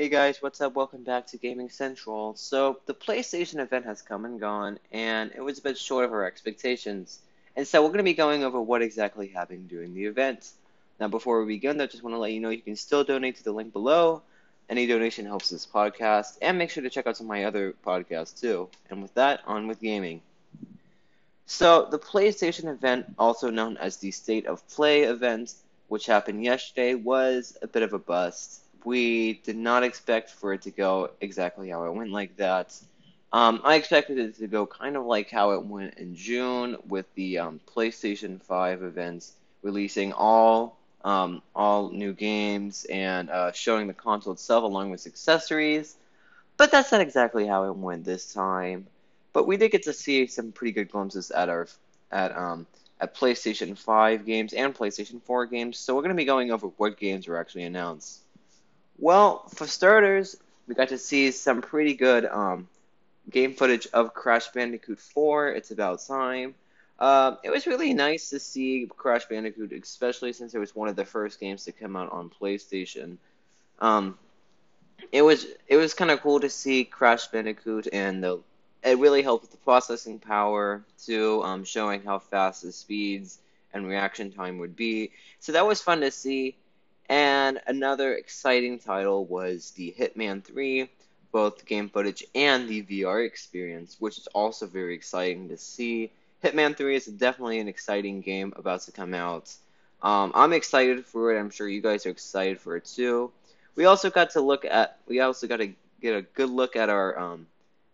Hey guys, what's up? Welcome back to Gaming Central. So, the PlayStation event has come and gone, and it was a bit short of our expectations. And so, we're going to be going over what exactly happened during the event. Now, before we begin, I just want to let you know you can still donate to the link below. Any donation helps this podcast, and make sure to check out some of my other podcasts too. And with that, on with gaming. So, the PlayStation event, also known as the State of Play event, which happened yesterday, was a bit of a bust we did not expect for it to go exactly how it went like that. Um, I expected it to go kind of like how it went in June with the um, PlayStation 5 events releasing all um, all new games and uh, showing the console itself along with accessories. But that's not exactly how it went this time. But we did get to see some pretty good glimpses at our at um at PlayStation 5 games and PlayStation 4 games. So we're going to be going over what games were actually announced. Well, for starters, we got to see some pretty good um, game footage of Crash Bandicoot 4. It's about time. Uh, it was really nice to see Crash Bandicoot, especially since it was one of the first games to come out on PlayStation. Um, it was it was kind of cool to see Crash Bandicoot, and the it really helped with the processing power too, um, showing how fast the speeds and reaction time would be. So that was fun to see. And another exciting title was the Hitman 3, both game footage and the VR experience, which is also very exciting to see. Hitman 3 is definitely an exciting game about to come out. Um, I'm excited for it. I'm sure you guys are excited for it too. We also got to look at. We also got to get a good look at our um,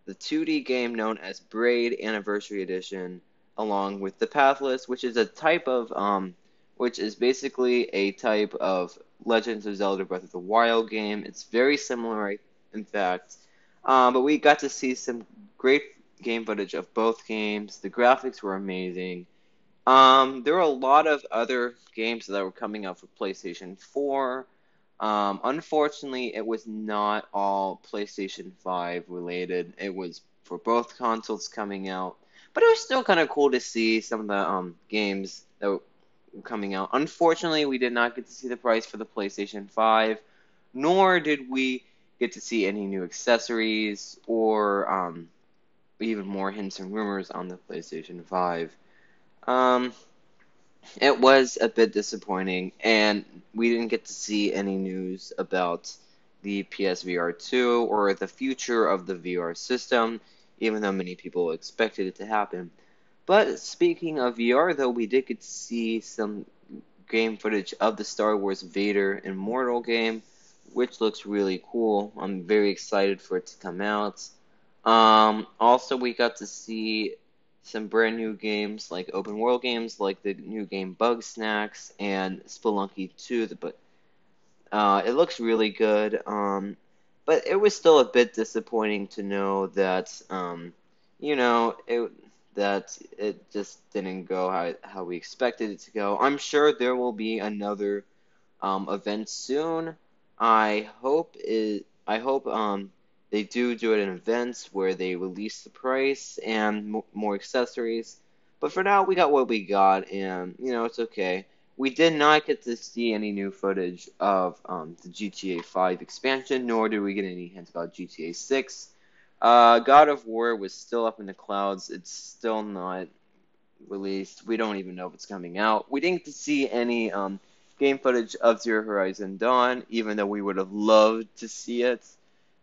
the 2D game known as Braid Anniversary Edition, along with the Pathless, which is a type of um, which is basically a type of Legends of Zelda Breath of the Wild game. It's very similar, in fact. Um, but we got to see some great game footage of both games. The graphics were amazing. Um, there were a lot of other games that were coming out for PlayStation 4. Um, unfortunately, it was not all PlayStation 5 related. It was for both consoles coming out. But it was still kind of cool to see some of the um, games that coming out. Unfortunately, we did not get to see the price for the PlayStation 5, nor did we get to see any new accessories or um, even more hints and rumors on the PlayStation 5. Um, it was a bit disappointing, and we didn't get to see any news about the PSVR 2 or the future of the VR system, even though many people expected it to happen. But speaking of VR, though, we did get to see some game footage of the Star Wars Vader Immortal game, which looks really cool. I'm very excited for it to come out. Um, also, we got to see some brand new games, like open world games, like the new game Bugsnax and Spelunky 2. But uh, it looks really good. Um, but it was still a bit disappointing to know that, um, you know, it that it just didn't go how how we expected it to go. I'm sure there will be another um, event soon. I hope it. I hope um, they do do it in events where they release the price and more accessories. But for now, we got what we got, and you know it's okay. We did not get to see any new footage of um, the GTA 5 expansion, nor did we get any hints about GTA 6. Uh, God of War was still up in the clouds. It's still not released. We don't even know if it's coming out. We didn't see any um, game footage of Zero Horizon Dawn, even though we would have loved to see it.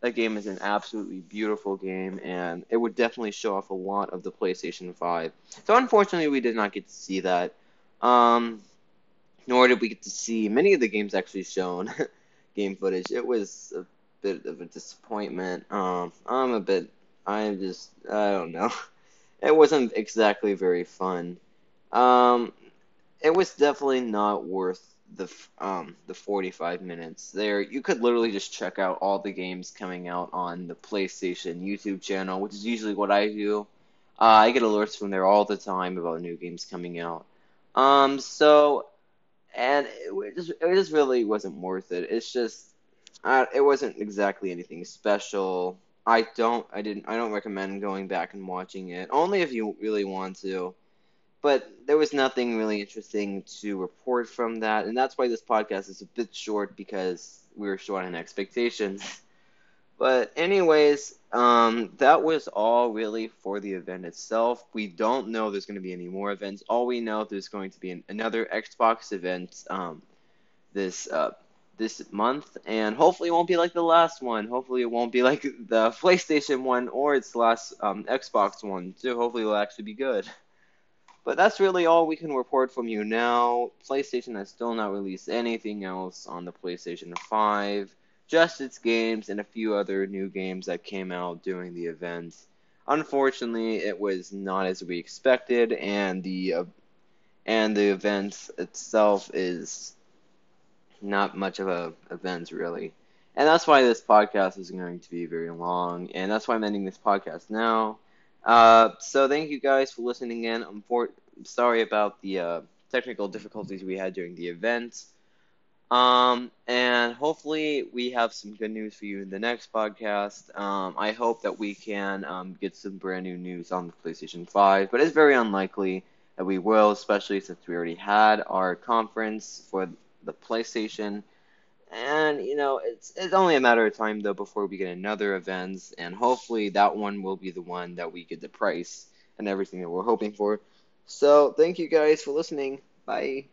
That game is an absolutely beautiful game, and it would definitely show off a lot of the PlayStation 5. So, unfortunately, we did not get to see that. Um, nor did we get to see many of the games actually shown game footage. It was a bit of a disappointment. Um, I'm a bit, I'm just, I don't know. It wasn't exactly very fun. Um, it was definitely not worth the um the 45 minutes there. You could literally just check out all the games coming out on the PlayStation YouTube channel, which is usually what I do. Uh, I get alerts from there all the time about new games coming out. Um, so, and it just it just really wasn't worth it. It's just uh, it wasn't exactly anything special. I don't I didn't I don't recommend going back and watching it. Only if you really want to. But there was nothing really interesting to report from that, and that's why this podcast is a bit short because we were short on expectations. But anyways, um, that was all really for the event itself. We don't know there's going to be any more events. All we know there's going to be an, another Xbox event um, this uh, this month, and hopefully it won't be like the last one. Hopefully it won't be like the PlayStation one or its last um, Xbox one. So hopefully it'll actually be good. But that's really all we can report from you now. PlayStation has still not released anything else on the PlayStation 5, just its games and a few other new games that came out during the event. Unfortunately, it was not as we expected, and the uh, and the event itself is not much of a event really. And that's why this podcast is going to be very long, and that's why I'm ending this podcast now. Uh, so thank you guys for listening in. I'm for- sorry about the uh, technical difficulties we had during the event. Um, and hopefully we have some good news for you in the next podcast. Um, I hope that we can um, get some brand new news on the PlayStation 5, but it's very unlikely that we will, especially since we already had our conference for the PlayStation and you know, it's it's only a matter of time though before we get another event, and hopefully that one will be the one that we get the price and everything that we're hoping for. So thank you guys for listening. Bye.